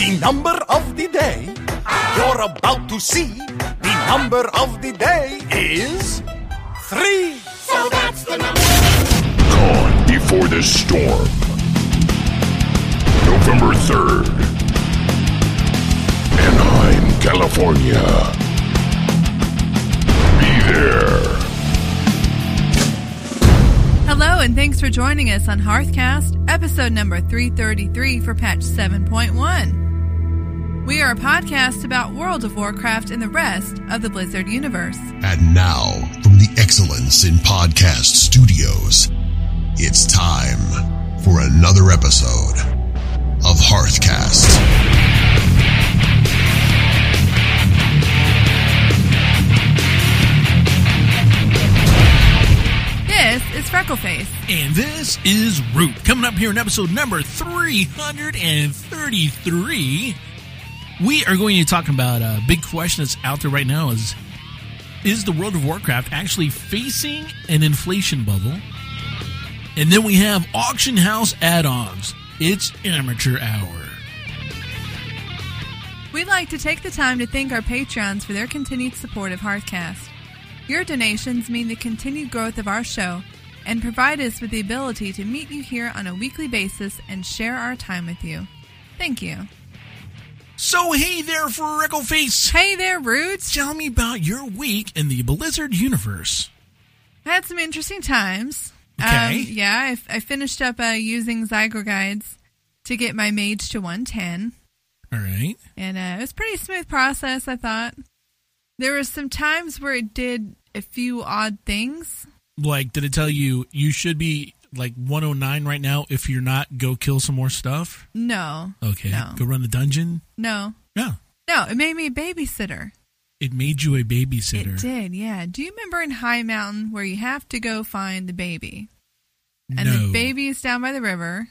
The number of the day you're about to see. The number of the day is three. So that's the number. Gone before the storm. November 3rd. Anaheim, California. Be there. Hello, and thanks for joining us on Hearthcast, episode number 333 for patch 7.1. We are a podcast about World of Warcraft and the rest of the Blizzard universe. And now, from the Excellence in Podcast Studios, it's time for another episode of Hearthcast. This is Freckleface. And this is Root. Coming up here in episode number 333, we are going to be talking about a big question that's out there right now is is the World of Warcraft actually facing an inflation bubble? And then we have auction house add-ons. It's amateur hour. We'd like to take the time to thank our patrons for their continued support of Hearthcast. Your donations mean the continued growth of our show and provide us with the ability to meet you here on a weekly basis and share our time with you. Thank you. So hey there, Freckleface. Hey there, Roots. Tell me about your week in the Blizzard universe. I had some interesting times. Okay. Um, yeah, I, I finished up uh, using Zygor guides to get my mage to 110. All right. And uh, it was a pretty smooth process, I thought. There was some times where it did a few odd things. Like, did it tell you you should be like 109 right now? If you're not, go kill some more stuff. No. Okay. No. Go run the dungeon. No. Yeah. No, it made me a babysitter. It made you a babysitter. It did, yeah. Do you remember in High Mountain where you have to go find the baby? And no. the baby is down by the river.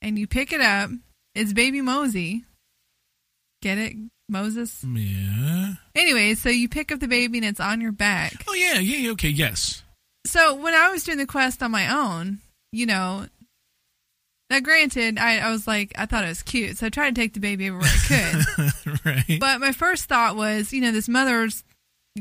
And you pick it up. It's baby Mosey. Get it? Moses? Yeah. Anyway, so you pick up the baby and it's on your back. Oh yeah. Yeah. yeah, Okay. Yes. So when I was doing the quest on my own, you know, now granted, I, I was like, I thought it was cute, so I tried to take the baby everywhere I could. right. but my first thought was, you know, this mother's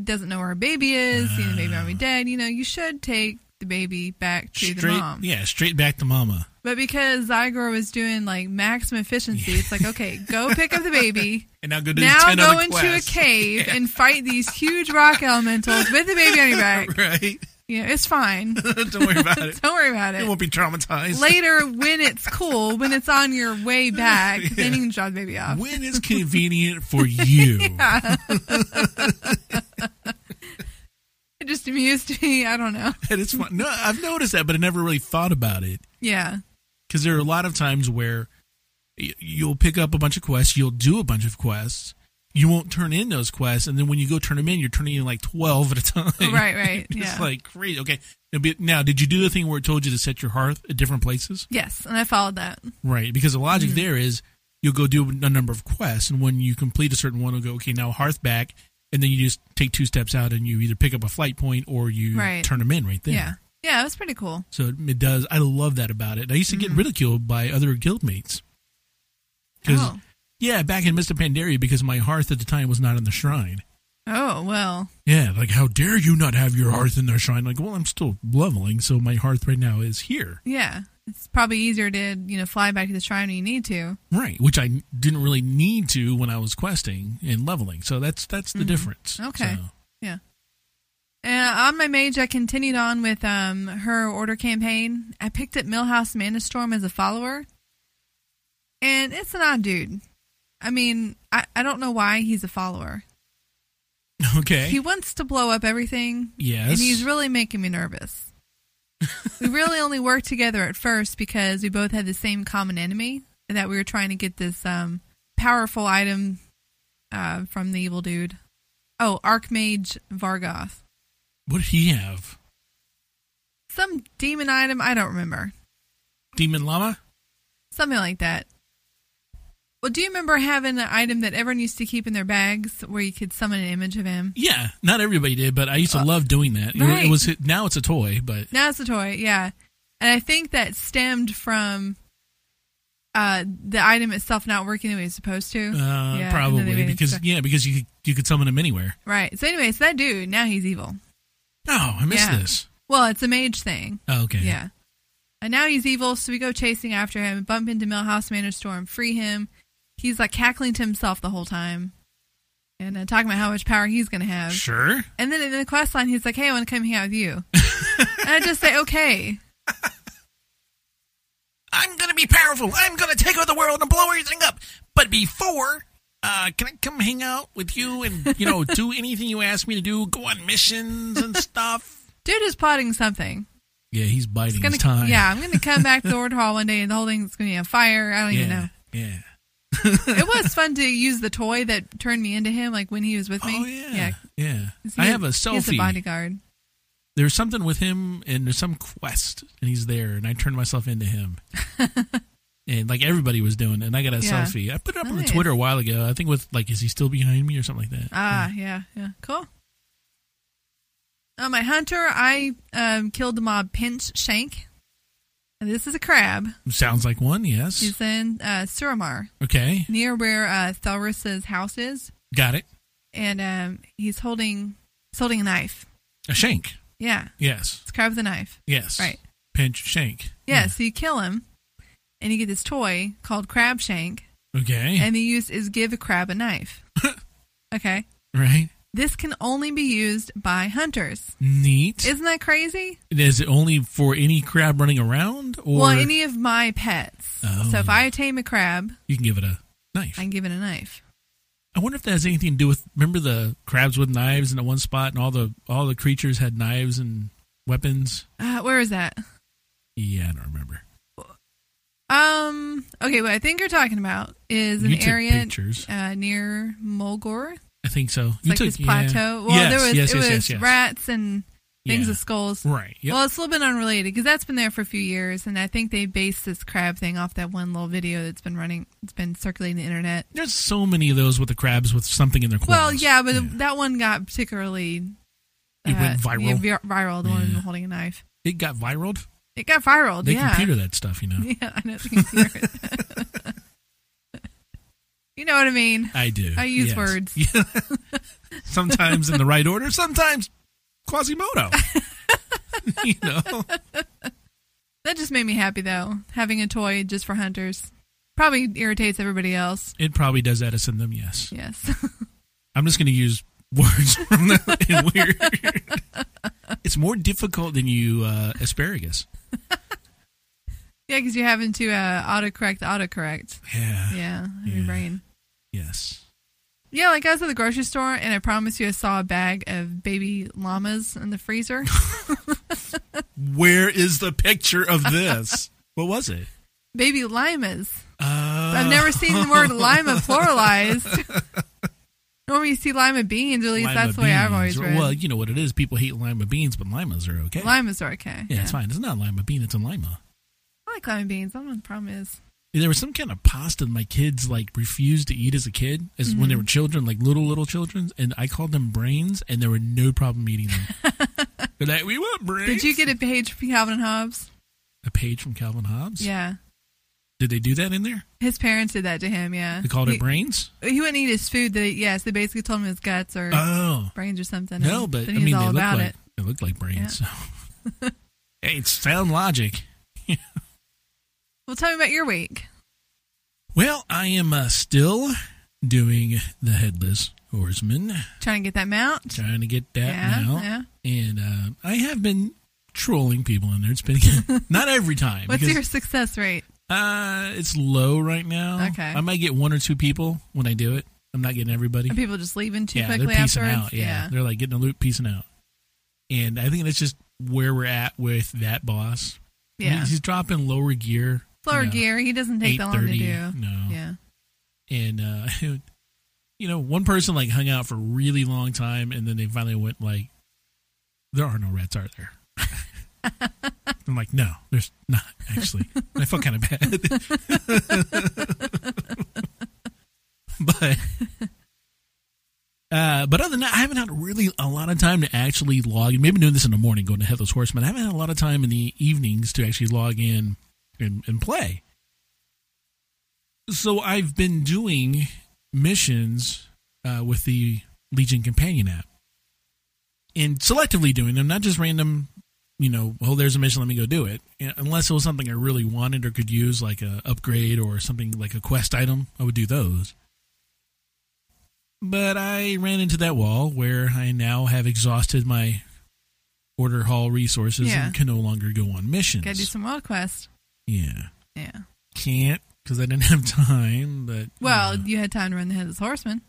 doesn't know where her baby is, you know, the baby might ah. be dead. You know, you should take the baby back to the straight. mom. Yeah. Straight back to mama. But because Zygor was doing like maximum efficiency, it's like, okay, go pick up the baby. And now go do now 10 go into a cave and fight these huge rock elementals with the baby on your back. right. Yeah, it's fine. Don't worry about it. Don't worry about You it. won't be traumatized. Later, when it's cool, when it's on your way back, then you can drop the baby off. When is convenient for you? It just amused me. I don't know. And it's fun. No, I've noticed that, but I never really thought about it. Yeah. because there are a lot of times where you'll pick up a bunch of quests, you'll do a bunch of quests, you won't turn in those quests, and then when you go turn them in, you're turning in like twelve at a time. Right, right, it's yeah. like crazy. Okay, Now, be- now did you do the thing where it told you to set your hearth at different places? Yes, and I followed that. Right, because the Mm-hmm. logic there is you'll go do a number of quests, and when you complete a certain one, it'll go okay now hearth back, and then you just take two steps out and you either pick up a flight point or you Right. turn them in right there. Yeah. Yeah, it was pretty cool. So it, does. I love that about it. I used to get ridiculed by other guildmates. Because Oh. Yeah, back in Mists of Pandaria, because my hearth at the time was not in the shrine. Oh, well. Yeah, like how dare you not have your hearth in the shrine? Like, well, I'm still leveling, so my hearth right now is here. Yeah. It's probably easier to, you know, fly back to the shrine when you need to. Right, which I didn't really need to when I was questing and leveling. So that's that's the difference. Mm-hmm. Okay. So, Yeah. And on my mage, I continued on with um, her order campaign. I picked up Millhouse Manastorm as a follower. And it's an odd dude. I mean, I, I don't know why he's a follower. okay. He wants to blow up everything. Yes. And he's really making me nervous. we really only worked together at first because we both had the same common enemy and that we were trying to get this um, powerful item uh, from the evil dude. Oh, Archmage Vargoth. what did he have? Some demon item, I don't remember. Demon llama? Something like that. Well, do you remember having an item that everyone used to keep in their bags where you could summon an image of him? Yeah, not everybody did, but I used to love doing that. It- Uh, right. It was now it's a toy, but Now it's a toy, yeah. And I think that stemmed from uh, the item itself not working the way it's supposed to. Uh, Yeah, and then they probably because stuck. yeah, because you could, you could summon him anywhere. Right. So anyway, so that dude now he's evil. Oh, I missed Yeah. this. Well, it's a mage thing. Oh, okay. Yeah. And now he's evil, so we go chasing after him, bump into Millhouse Manastorm, free him. He's like cackling to himself the whole time. And uh, talking about how much power he's going to have. Sure. And then in the quest line, he's like, hey, I want to come hang out with you. and I just say, okay. I'm gonna be powerful. I'm gonna take over the world and blow everything up. But before, uh, can I come hang out with you and you know do anything you ask me to do? Go on missions and stuff. Dude is plotting something. Yeah, he's biting It's gonna, his time. Yeah, I'm going to come back to the order hall one day and the whole thing's going to be on fire. I don't even know. yeah, yeah. It was fun to use the toy that turned me into him, like when he was with me. Oh yeah, yeah. he I have a selfie. He's a bodyguard. There's something with him, and there's some quest, and he's there, and I turned myself into him. and like everybody was doing, and I got a Yeah. selfie. I put it up on the Twitter a while ago. I think with like, is he still behind me or something like that? Ah, yeah, yeah, cool. On my hunter, I um, killed the mob Pinch Shank. This is a crab. Sounds like one. Yes. He's in uh, Suramar, Okay, near where uh, Thalris's house is, got it. and um, he's holding he's holding a knife. A shank. Yeah, Yes. it's a crab with a knife. Yes. Right. Pinch shank. Yeah, so you kill him, and you get this toy called Crab Shank, Okay. and the use is give a crab a knife. okay, right. This can only be used by hunters. Neat. Isn't that crazy? Is it only for any crab running around, or well, any of my pets. Oh. So if I tame a crab, you can give it a knife? I can give it a knife. I wonder if that has anything to do with. Remember the crabs with knives in the one spot, and all the all the creatures had knives and weapons. Uh, where is that? Yeah, I don't remember. Um. Okay, what I think you're talking about is an area uh, near Mulgore. I think so. It's you like took this yeah. plateau. Well, yes, there was yes, it yes, was yes, yes. rats and things Yeah. with skulls. Right. Yep. Well, it's a little bit unrelated because that's been there for a few years, and I think they based this crab thing off that one little video that's been running. It's been circulating the internet. There's so many of those with the crabs with something in their claws. Well, yeah, but that one got particularly It went uh, viral? yeah, vir- viral. The one Yeah. holding a knife. it got viral. It got viral. They yeah. computer that stuff, you know. Yeah, I know the computer. you know what I mean? I do. I use yes. words. Yeah. sometimes in the right order, sometimes Quasimodo. you know. That just made me happy though. Having a toy just for hunters probably irritates everybody else. It probably does Edison them, yes. Yes. I'm just going to use words from the weird. it's more difficult than you uh, asparagus. yeah, because you're having to uh, autocorrect autocorrect. Yeah. Yeah, in your Yeah. brain. Yes. Yeah, like I was at the grocery store and I promise you I saw a bag of baby llamas in the freezer. Where is the picture of this? what was it? baby limas. Uh, I've never seen the word lima pluralized. Normally you see lima beans, at least lima that's the way I've always read. Well, you know what it is. People hate lima beans, but limas are okay. Limas are okay. yeah, it's fine. It's not lima bean. It's a lima. I like lima beans. I don't know what the problem is. There was some kind of pasta my kids like refused to eat as a kid, as when they Mm-hmm. were children, like little little children, and I called them brains, and there were no problem eating them. They're like, we want brains. Did you get a page from Calvin Hobbes? a page from Calvin Hobbes? Yeah. Did they do that in there? His parents did that to him, yeah. They called he, it brains. He wouldn't eat his food. They, yes, they basically told him his guts or Oh brains or something. no, but I mean, they look about like it. they look like brains. So. hey, it's sound logic. Well, tell me about your week. Well, I am uh, still doing the headless horseman, Trying to get that mount. trying to get that Yeah, now, yeah. and uh, I have been trolling people in there. It's been not every time. What's because, your success rate? Uh, it's low right now. Okay. I might get one or two people when I do it. I'm not getting everybody. Are people just leaving too yeah, quickly they're piecing afterwards? out. Yeah. they're like getting a loop, piecing out. And I think that's just where we're at with that boss. I mean, Yeah. he's dropping lower gear. Lower you know, gear. He doesn't take that long to do. No. Yeah. And uh, you know, one person like hung out for a really long time, and then they finally went like, "There are no rats, are there?" I'm like, "No, there's not actually." And I felt kind of bad, but. Uh, but other than that, I haven't had really a lot of time to actually log in. Maybe doing this in the morning, going to Headless Horseman. I haven't had a lot of time in the evenings to actually log in and, and play. So I've been doing missions uh, with the Legion Companion app, and selectively doing them, not just random. You know, oh, there's a mission, let me go do it. Unless it was something I really wanted or could use, like a upgrade or something like a quest item, I would do those. But I ran into that wall where I now have exhausted my order hall resources Yeah. and can no longer go on missions. Gotta do some world quest. Yeah, Yeah. can't because I didn't have time. But Well, you know. you had time to run the Headless Horseman.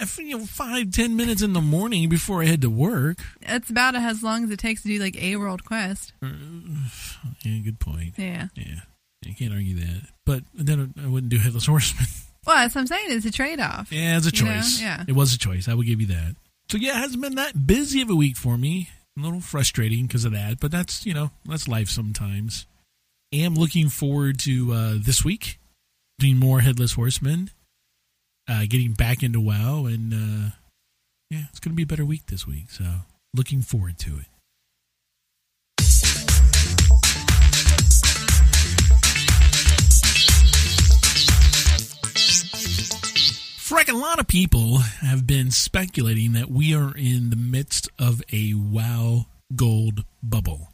If, you know, five ten minutes in the morning before I head to work. It's about as long as it takes to do like a world quest. Uh, yeah, good point. Yeah. Yeah, you can't argue that. But then I wouldn't do headless horseman. Well, that's what I'm saying. It's a trade off. yeah, it's a You know, choice. yeah. it was a choice. I will give you that. So yeah, it hasn't been that busy of a week for me. A little frustrating because of that, but that's you know that's life sometimes. Am looking forward to uh, this week doing more headless horsemen, uh, getting back into WoW, and uh, yeah, it's going to be a better week this week. So looking forward to it. Freck, a lot of people have been speculating that we are in the midst of a WoW gold bubble.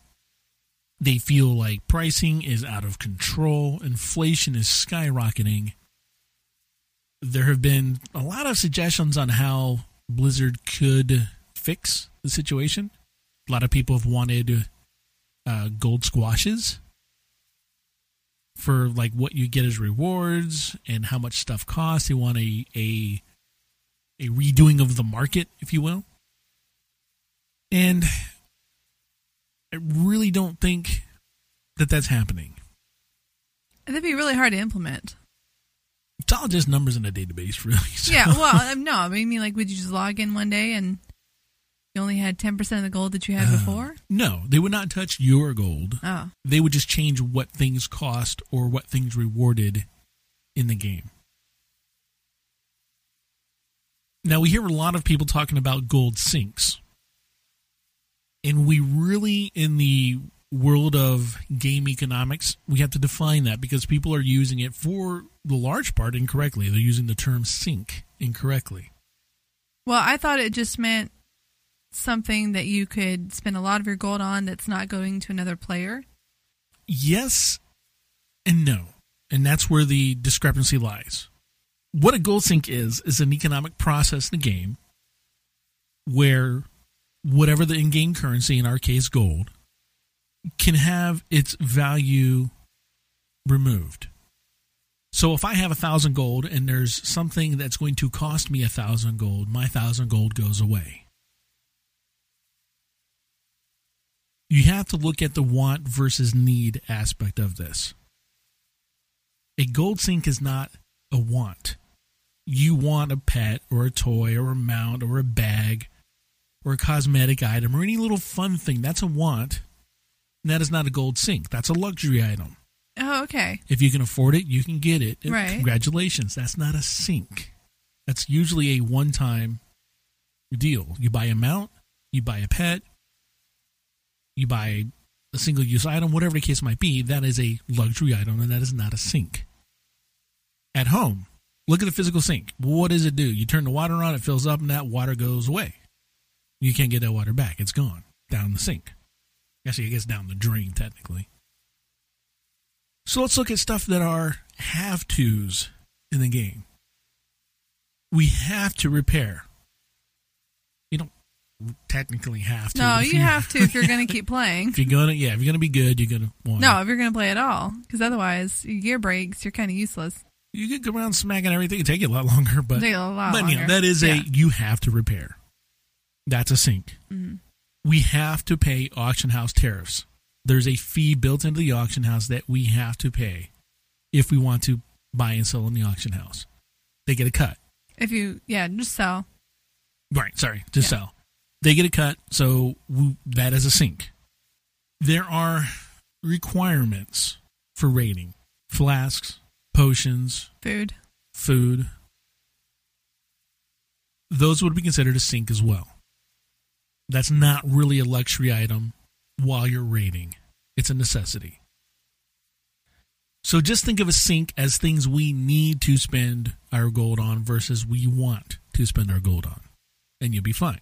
They feel like pricing is out of control, inflation is skyrocketing. There have been a lot of suggestions on how Blizzard could fix the situation. A lot of people have wanted uh, gold squashes for like what you get as rewards and how much stuff costs. They want a a a redoing of the market, if you will. And I really don't think that that's happening. That'd be really hard to implement. It's all just numbers in a database, really. So- Yeah, well, um, no, I mean, like, would you just log in one day and you only had 10% of the gold that you had before? no, they would not touch your gold. Oh, They would just change what things cost or what things rewarded in the game. Now, we hear a lot of people talking about gold sinks. And we really, in the world of game economics, we have to define that because people are using it for the large part incorrectly. They're using the term sink incorrectly. well, I thought it just meant something that you could spend a lot of your gold on that's not going to another player. Yes and no. And that's where the discrepancy lies. What a gold sink is, is an economic process in the game where whatever the in game currency, in our case gold, can have its value removed. So if I have a thousand gold and there's something that's going to cost me a thousand gold, my thousand gold goes away. You have to look at the want versus need aspect of this. A gold sink is not a want. You want a pet or a toy or a mount or a bag or a cosmetic item or any little fun thing. That's a want. And that is not a gold sink. That's a luxury item. Oh, okay. If you can afford it, you can get it. Right. Congratulations. That's not a sink. That's usually a one time deal. You buy a mount, you buy a pet, you buy a single use item, whatever the case might be, that is a luxury item and that is not a sink. At home, look at the physical sink. What does it do? You turn the water on, it fills up, and that water goes away. You can't get that water back. It's gone down the sink. Actually, I guess down the drain, technically. So let's look at stuff that are have tos in the game. We have to repair. You don't technically have to. No, If you have to if you're going to keep playing. If you're gonna, yeah, if you're gonna be good, you're gonna want. No, if you're going to play at all. Because otherwise, your gear breaks, you're kind of useless. you could go around smacking everything. It'd take you a lot longer, but Take a lot but yeah, longer. that is a you have to repair. That's a sink. Mm-hmm. We have to pay auction house tariffs. There's a fee built into the auction house that we have to pay if we want to buy and sell in the auction house. They get a cut. If you, yeah, just sell. Right, sorry, just Yeah. sell. They get a cut, so we, that is a sink. There are requirements for rating flasks, potions, Food. food. Those would be considered a sink as well. That's not really a luxury item while you're raiding, it's a necessity. So just think of a sink as things we need to spend our gold on versus we want to spend our gold on, and you'll be fine.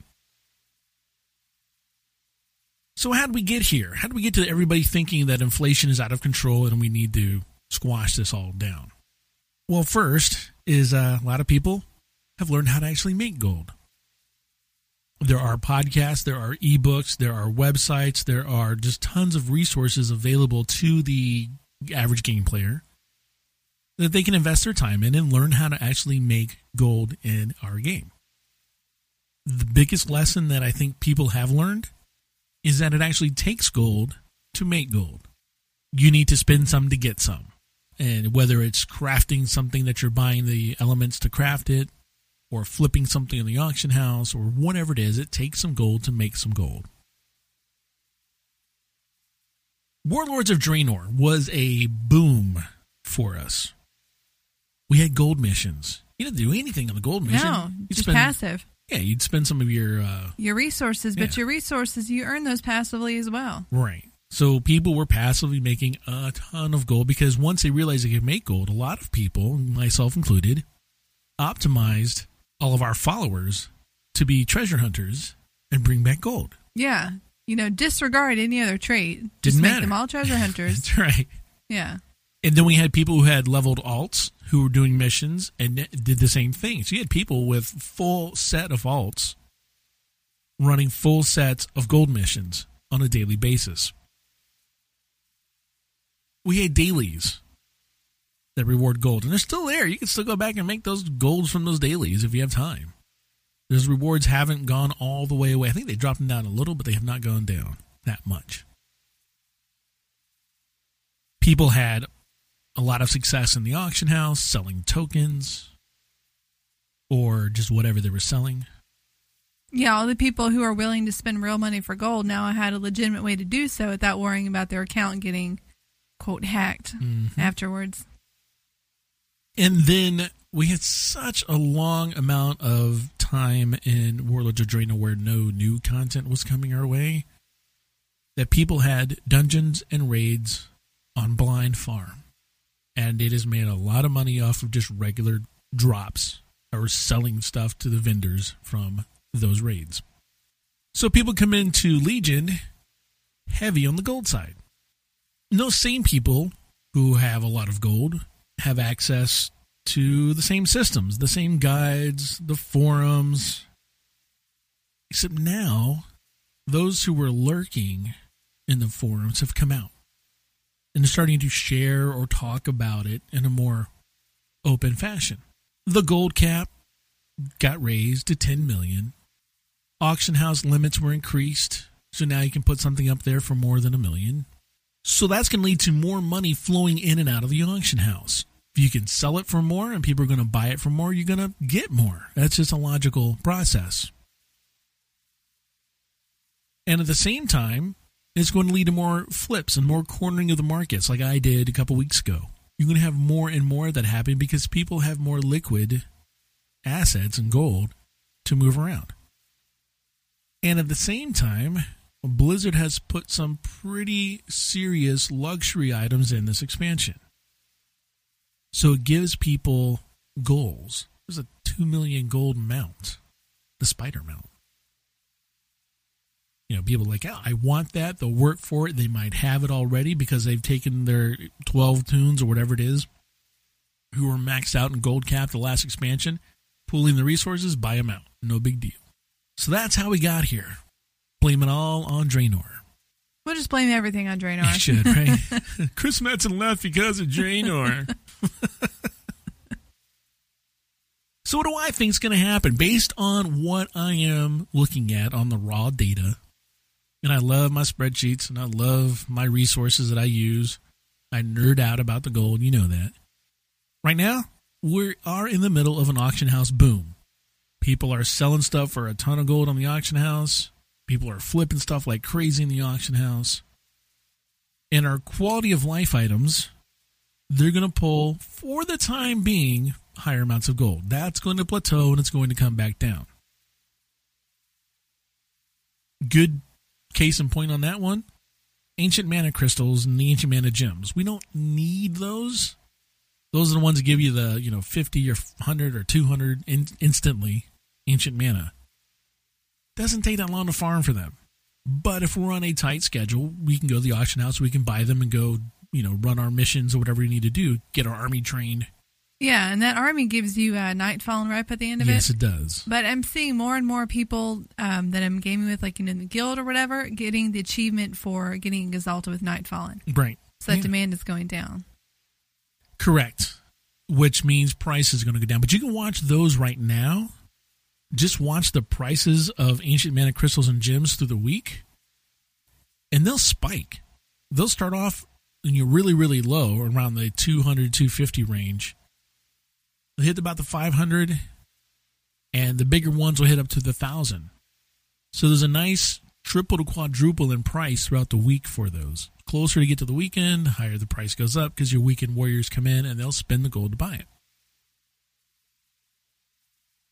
So how did we get here? How did we get to everybody thinking that inflation is out of control and we need to squash this all down? Well, first is uh, a lot of people have learned how to actually make gold. There are podcasts, there are ebooks, there are websites, there are just tons of resources available to the average game player that they can invest their time in and learn how to actually make gold in our game. The biggest lesson that I think people have learned is that it actually takes gold to make gold. You need to spend some to get some. And whether it's crafting something that you're buying the elements to craft it, or flipping something in the auction house, or whatever it is, it takes some gold to make some gold. Warlords of Draenor was a boom for us. We had gold missions. You didn't do anything on the gold mission. No, You'd just spend- passive. Yeah, you'd spend some of your uh, Your resources, but Yeah. your resources, you earn those passively as well. Right. So people were passively making a ton of gold because once they realized they could make gold, a lot of people, myself included, optimized all of our followers to be treasure hunters and bring back gold. Yeah. You know, disregard any other trait. Just Didn't make matter. them all treasure hunters. That's right. yeah. And then we had people who had leveled alts who were doing missions and did the same thing. So you had people with full set of alts running full sets of gold missions on a daily basis. We had dailies that reward gold, and they're still there. You can still go back and make those golds from those dailies if you have time. Those rewards haven't gone all the way away. I think they dropped them down a little, but they have not gone down that much. People had a lot of success in the auction house selling tokens or just whatever they were selling. Yeah, all the people who are willing to spend real money for gold now had a legitimate way to do so without worrying about their account getting, quote, hacked Mm-hmm. afterwards. And then we had such a long amount of time in Warlords of Draenor where no new content was coming our way that people had dungeons and raids on Blind Farm. And it has made a lot of money off of just regular drops or selling stuff to the vendors from those raids. So people come into Legion heavy on the gold side. And those same people who have a lot of gold have access to the same systems, the same guides, the forums. Except now, those who were lurking in the forums have come out and are starting to share or talk about it in a more open fashion. The gold cap got raised to 10 million. Auction house limits were increased, so now you can put something up there for more than a million. So that's going to lead to more money flowing in and out of the auction house. You can sell it for more and people are going to buy it for more, you're going to get more. That's just a logical process. And at the same time, it's going to lead to more flips and more cornering of the markets, like I did a couple weeks ago. You're going to have more and more of that happen because people have more liquid assets and gold to move around. And at the same time, Blizzard has put some pretty serious luxury items in this expansion. So it gives people goals. There's a 2 million gold mount, the spider mount. You know, people are like, oh, I want that. They'll work for it. They might have it already because they've taken their 12 toons or whatever it is who were maxed out in gold cap the last expansion, pooling the resources, buy them out. No big deal. So that's how we got here. Blame it all on Draenor. We'll just blame everything on You Draenor. should, right? Chris Metzen left because of Draenor. so, what do I think is going to happen based on what I am looking at on the raw data? And I love my spreadsheets and I love my resources that I use. I nerd out about the gold, you know that. Right now, we are in the middle of an auction house boom. People are selling stuff for a ton of gold on the auction house. People are flipping stuff like crazy in the auction house. And our quality of life items, they're going to pull, for the time being, higher amounts of gold. That's going to plateau and it's going to come back down. Good case in point on that one ancient mana crystals and the ancient mana gems. We don't need those. Those are the ones that give you the, you know, 50 or 100 or 200 in, instantly ancient mana. Doesn't take that long to farm for them. But if we're on a tight schedule, we can go to the auction house, we can buy them and go, you know, run our missions or whatever we need to do, get our army trained. Yeah, and that army gives you a Nightfallen rep at the end of yes, it. Yes, it does. But I'm seeing more and more people um, that I'm gaming with, like in the guild or whatever, getting the achievement for getting Exalted with Nightfallen. Right. So that Yeah. demand is going down. Correct. Which means price is going to go down. But you can watch those right now. Just watch the prices of ancient mana crystals and gems through the week, and they'll spike. They'll start off and you're really, really low, around the 200, 250 range. They'll hit about the 500, and the bigger ones will hit up to the 1,000. So there's a nice triple to quadruple in price throughout the week for those. Closer to get to the weekend, higher the price goes up because your weekend warriors come in and they'll spend the gold to buy it.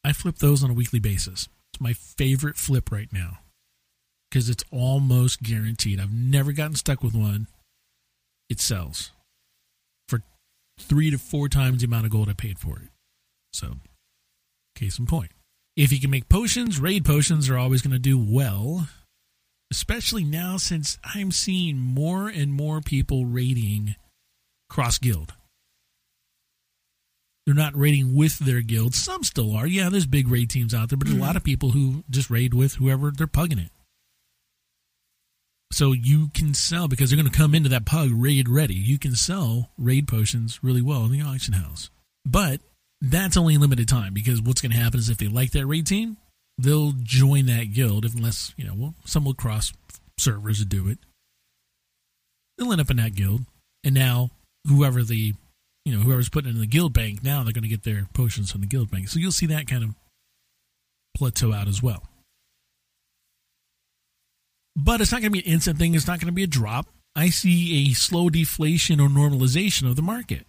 I flip those on a weekly basis. It's my favorite flip right now because it's almost guaranteed. I've never gotten stuck with one. It sells for three to four times the amount of gold I paid for it. So, case in point. If you can make potions, raid potions are always going to do well especially now since I'm seeing more and more people raiding cross guild. They're not raiding with their guild. Some still are. Yeah, there's big raid teams out there, but there's a lot of people who just raid with whoever they're pugging it. So you can sell because they're going to come into that pug raid ready. You can sell raid potions really well in the auction house. But that's only limited time because what's going to happen is if they like that raid team, they'll join that guild unless you know well some will cross servers to do it they'll end up in that guild and now whoever the you know whoever's putting in the guild bank now they're going to get their potions from the guild bank so you'll see that kind of plateau out as well but it's not going to be an instant thing it's not going to be a drop i see a slow deflation or normalization of the market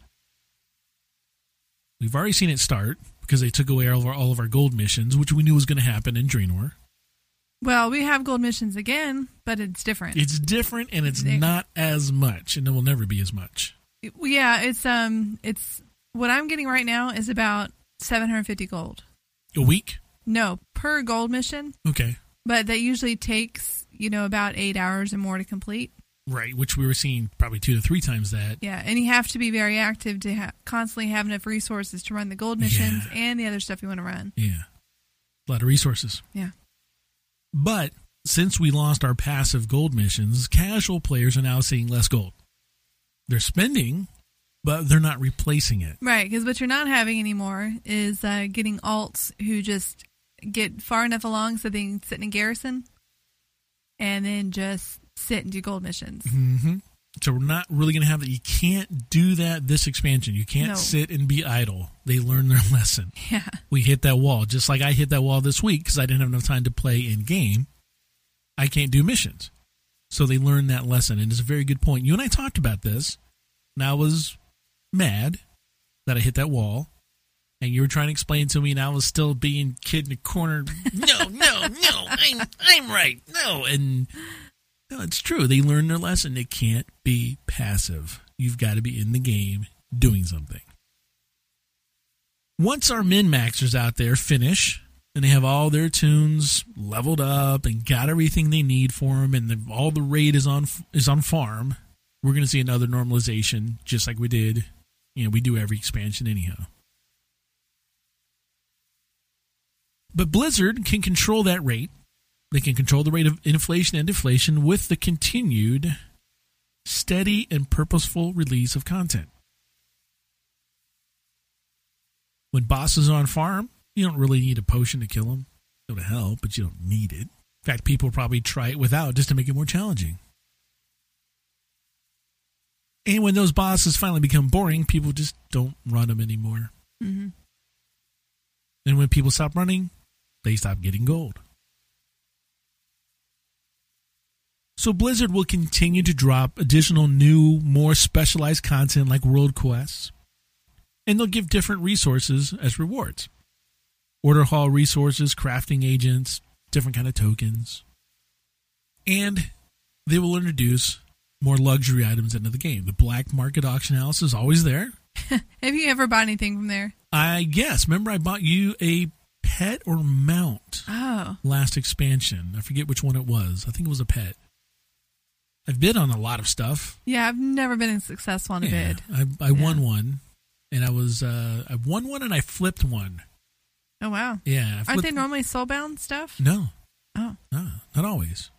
we've already seen it start because they took away all of our, all of our gold missions, which we knew was going to happen in Draenor. Well, we have gold missions again, but it's different. It's different and it's not as much, and it will never be as much. yeah, it's um, it's what I'm getting right now is about 750 gold. A week? No, per gold mission, Okay. but that usually takes you know about eight hours or more to complete. Right, which we were seeing probably two to three times that. Yeah, and you have to be very active to ha- constantly have enough resources to run the gold missions Yeah. and the other stuff you want to run. Yeah. A lot of resources. Yeah. But since we lost our passive gold missions, casual players are now seeing less gold. They're spending, but they're not replacing it. Right, because what you're not having anymore is uh, getting alts who just get far enough along so they can sit in a garrison and then just sit and do gold missions. hmm So we're not really going to have that. You can't do that this expansion. You can't No. sit and be idle. They learn their lesson. Yeah. we hit that wall just like I hit that wall this week because I didn't have enough time to play in game. I can't do missions. So they learned that lesson. And it's a very good point. You and I talked about this, and I was mad that I hit that wall. And you were trying to explain to me, and I was still being kid in the corner. No, no, no, I'm, I'm right. No. And no, it's true. They learned their lesson. It can't be passive. You've got to be in the game doing something once our min maxers out there finish and they have all their toons leveled up and got everything they need for them and the, all the raid is on is on farm we're going to see another normalization just like we did you know we do every expansion anyhow but blizzard can control that rate they can control the rate of inflation and deflation with the continued steady and purposeful release of content when bosses are on farm, you don't really need a potion to kill them. It'll help, but you don't need it. In fact, people probably try it without just to make it more challenging. And when those bosses finally become boring, people just don't run them anymore. hmm And when people stop running, they stop getting gold. So Blizzard will continue to drop additional new, more specialized content like world quests, and they'll give different resources as rewards. Order hall resources, crafting agents, different kind of tokens. And they will introduce more luxury items into the game. The black market auction house is always there. Have you ever bought anything from there? I guess. Remember, I bought you a pet or mount Oh, last expansion. I forget which one it was. I think it was a pet. I've bid on a lot of stuff. yeah. I've never been successful on a Yeah, bid. I, I won one, and I was uh, I won one and I flipped one. Oh wow. Yeah, I Aren't they normally soulbound stuff? No, Oh, no, not always.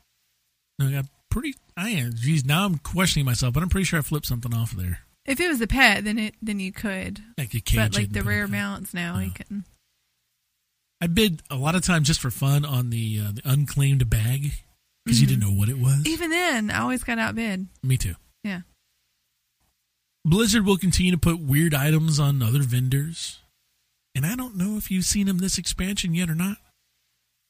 No, I got pretty. I am. Geez, now I'm questioning myself, but I'm pretty sure I flipped something off there. if it was a pet, then it then you could. Like a cage but like the rare mounts now, you Oh. couldn't. I bid a lot of times just for fun on the uh, the unclaimed bag because you didn't know what it was. Even then, I always got outbid. Me too. Yeah. Blizzard will continue to put weird items on other vendors. And I don't know if you've seen him this expansion yet or not.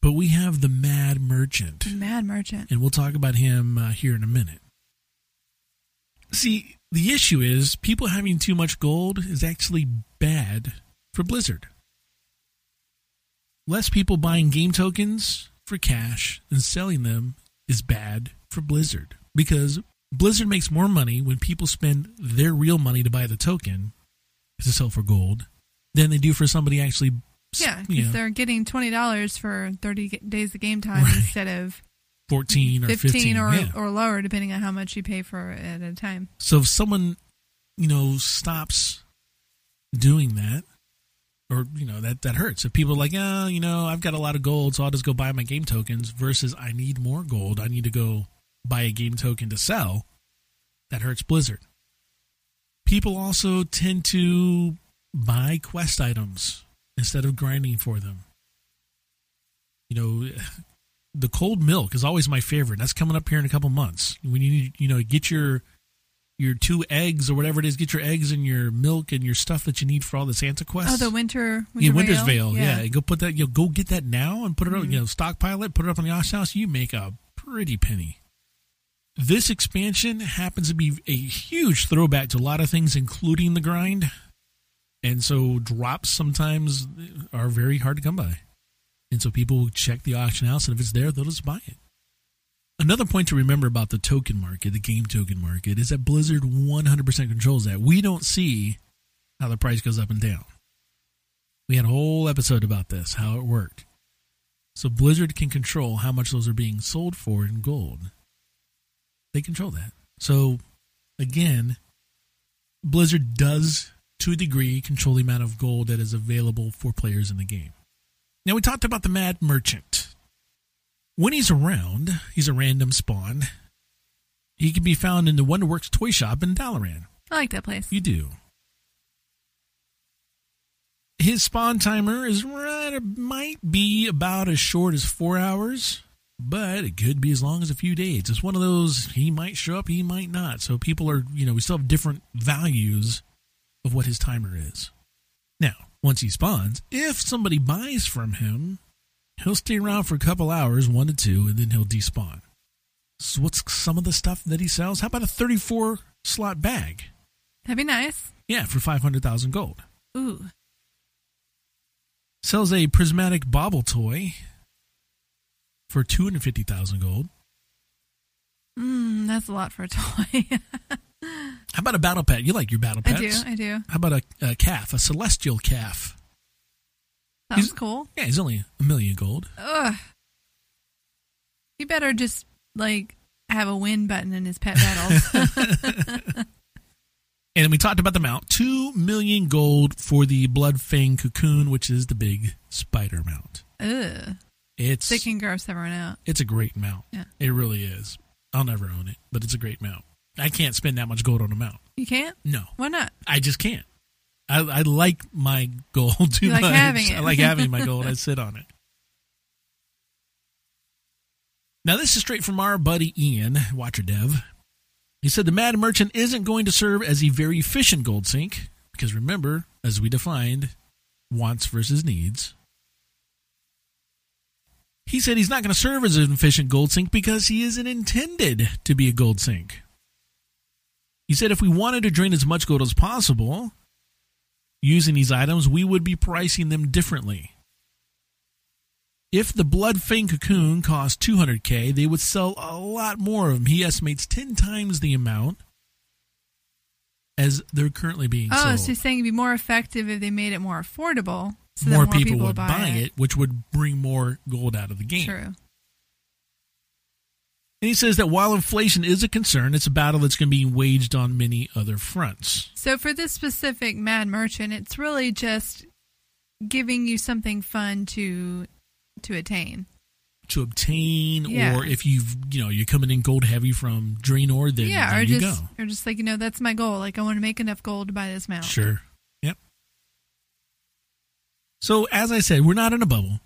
But we have the Mad Merchant. Mad merchant. And we'll talk about him uh, here in a minute. See, the issue is people having too much gold is actually bad for Blizzard. Less people buying game tokens for cash and selling them is bad for Blizzard because Blizzard makes more money when people spend their real money to buy the token to sell for gold than they do for somebody actually Yeah, because they're getting twenty dollars for thirty days of game time Right. instead of 14 or 15, fifteen or yeah. or lower, depending on how much you pay for it at a time. So if someone, you know, stops doing that, or you know that that hurts. If people are like, oh, you know, I've got a lot of gold, so I'll just go buy my game tokens. Versus, I need more gold. I need to go buy a game token to sell. That hurts Blizzard. People also tend to buy quest items instead of grinding for them. You know, the cold milk is always my favorite. That's coming up here in a couple months. When you need, you know, get your your two eggs or whatever it is, get your eggs and your milk and your stuff that you need for all the Santa quests. Oh, the winter, winter yeah, Winter's Veil? Veil. Yeah. go put that. You know, go get that now and put it up. Mm-hmm. You know, stockpile it, put it up on the auction house. You make a pretty penny. This expansion happens to be a huge throwback to a lot of things, including the grind, and so drops sometimes are very hard to come by. And so people will check the auction house, and if it's there, they'll just buy it. Another point to remember about the token market, the game token market, is that Blizzard 100% controls that. We don't see how the price goes up and down. We had a whole episode about this, how it worked. So Blizzard can control how much those are being sold for in gold. They control that. So again, Blizzard does, to a degree, control the amount of gold that is available for players in the game. Now, we talked about the Mad Merchant. When he's around, he's a random spawn. He can be found in the Wonderworks toy shop in Dalaran. I like that place. You do. His spawn timer is right, might be about as short as four hours, but it could be as long as a few days. It's one of those, he might show up, he might not. So people are, you know, we still have different values of what his timer is. Now, once he spawns, if somebody buys from him, he'll stay around for a couple hours, one to two, and then he'll despawn. So what's some of the stuff that he sells? How about a 34 slot bag? That'd be nice. Yeah, for 500,000 gold. Ooh, Sells a prismatic bobble toy for 250,000 gold. mm, that's a lot for a toy. How about a battle pet? You like your battle pets. I do, I do. How about a, a calf, a celestial calf? Sounds He's- cool. Yeah, he's only a million gold. Ugh. You better just like have a win button in his pet battles. And we talked about the mount. Two million gold for the blood fang cocoon, which is the big spider mount. Ugh. It's They can gross everyone out. it's a great mount. Yeah. It really is. I'll never own it, but it's a great mount. I can't spend that much gold on a mount. You can't? No. Why not? I just can't. I, I like my gold too like much. I like having my gold. I sit on it. Now this is straight from our buddy Ian, Watcher Dev. He said the Mad Merchant isn't going to serve as a very efficient gold sink because remember, as we defined, wants versus needs. He said he's not going to serve as an efficient gold sink because he isn't intended to be a gold sink. He said if we wanted to drain as much gold as possible, using these items, we would be pricing them differently. If the Blood Fang cocoon cost 200k, they would sell a lot more of them. He estimates 10 times the amount as they're currently being Oh, sold. so you're saying it'd be more effective if they made it more affordable, so that more, more people, would would buy it. which would bring more gold out of the game. True. And he says that while inflation is a concern, it's a battle that's going to be waged on many other fronts. So for this specific Mad Merchant, it's really just giving you something fun to to attain. To obtain, Yeah. or if you've you know you're coming in gold heavy from Draenor, then yeah, there or you just go. or just like you know that's my goal. Like I want to make enough gold to buy this mount. Sure. Yep. So as I said, we're not in a bubble.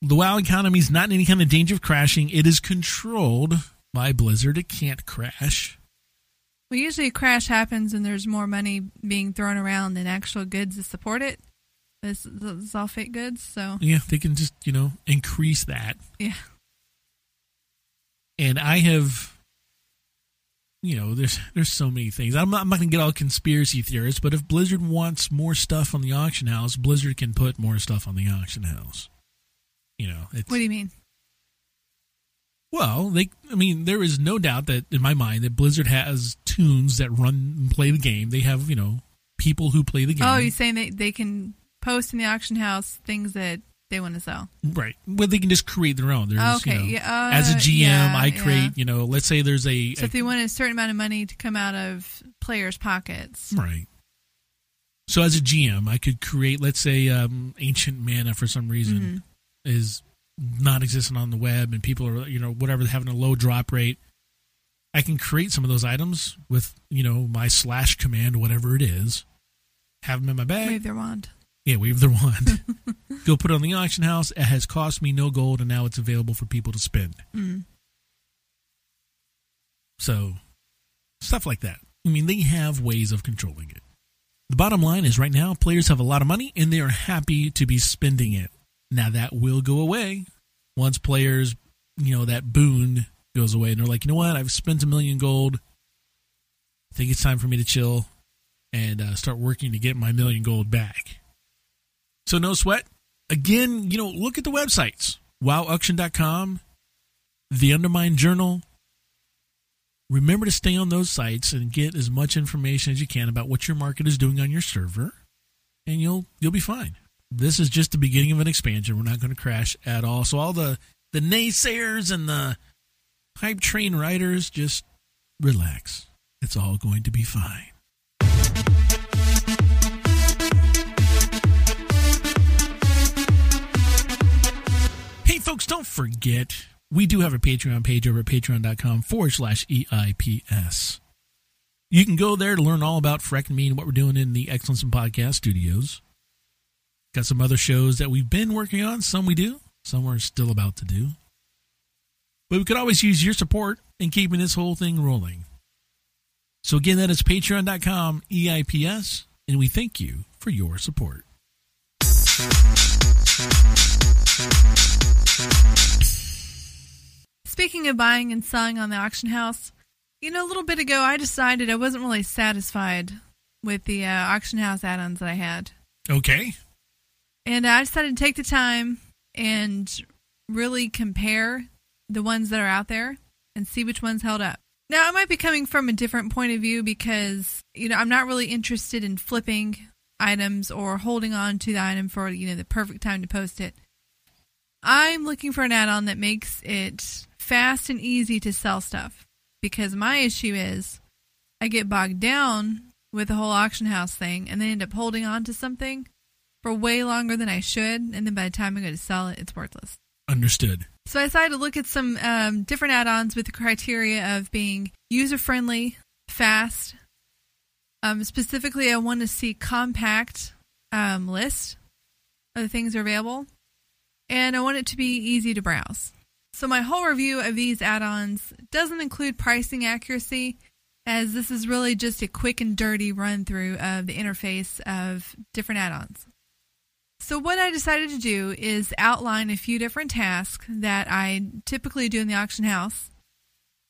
The WoW economy is not in any kind of danger of crashing. It is controlled by Blizzard. It can't crash. Well, usually a crash happens and there's more money being thrown around than actual goods to support it. This, this is all fake goods, so Yeah, they can just you know increase that. yeah. and I have, you know, there's there's so many things. I'm not, I'm not gonna get all conspiracy theorists, but if Blizzard wants more stuff on the auction house, Blizzard can put more stuff on the auction house. You know, it's What do you mean? well, they. I mean, there is no doubt that in my mind that Blizzard has toons that run and play the game. They have you know people who play the game. Oh, you're saying they they can post in the auction house things that they want to sell. Right. Well, they can just create their own. There's, Okay, You know, yeah, uh, as a GM, yeah, I create. yeah. You know, let's say there's a, So if they want a certain amount of money to come out of players' pockets, Right. So as a GM, I could create, let's say, um, ancient mana for some reason Mm-hmm. Is non-existent on the web, and people are, you know, whatever, having a low drop rate. I can create some of those items with, you know, my slash command, whatever it is. Have them in my bag. wave their wand. Yeah, wave their wand. Go put it on the auction house. It has cost me no gold, and now it's available for people to spend. Mm. So, stuff like that. I mean, they have ways of controlling it. The bottom line is right now, players have a lot of money and they are happy to be spending it. Now, that will go away once players, you know, that boon goes away and they're like, you know what, I've spent a million gold. I think it's time for me to chill and uh, start working to get my million gold back. So, no sweat. Again, you know, look at the websites wowauction.com, the Undermine Journal, remember to stay on those sites and get as much information as you can about what your market is doing on your server and you'll you'll be fine this is just the beginning of an expansion we're not going to crash at all so all the the naysayers and the hype train riders just relax it's all going to be fine Hey, folks, don't forget, we do have a Patreon page over at patreon.com forward slash EIPS. You can go there to learn all about Freck and me and what we're doing in the Excellence in Podcast studios. Got some other shows that we've been working on. Some we do, some we're still about to do. But we could always use your support in keeping this whole thing rolling. So again, that is patreon.com EIPS, and we thank you for your support. Speaking of buying and selling on the auction house, you know, a little bit ago I decided I wasn't really satisfied with the uh, auction house add-ons that I had, Okay. And I decided to take the time and really compare the ones that are out there and see which ones held up. Now, I might be coming from a different point of view because, you know, I'm not really interested in flipping items or holding on to the item for, you know, the perfect time to post it. I'm looking for an add on that makes it fast and easy to sell stuff because my issue is I get bogged down with the whole auction house thing and then end up holding on to something for way longer than I should. And then by the time I go to sell it, it's worthless. Understood. So I decided to look at some um, different add-ons with the criteria of being user-friendly, fast. Um, specifically, I want to see compact um, list of the things that are available, and I want it to be easy to browse. So my whole review of these add-ons doesn't include pricing accuracy, as this is really just a quick and dirty run-through of the interface of different add-ons. So, what I decided to do is outline a few different tasks that I typically do in the auction house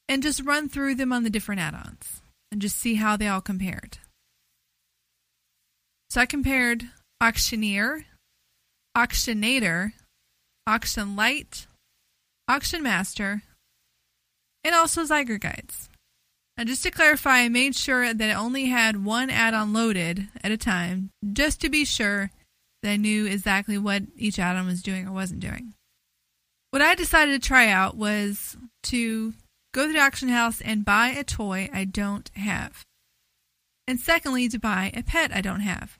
and just run through them on the different add ons and just see how they all compared. So, I compared Auctioneer, Auctionator, Auction Lite, Auction Master, and also Zygor Guides. Now, just to clarify, I made sure that it only had one add on loaded at a time, just to be sure that I knew exactly what each on was doing or wasn't doing. What I decided to try out was to go to the auction house and buy a toy I don't have. And secondly, to buy a pet I don't have.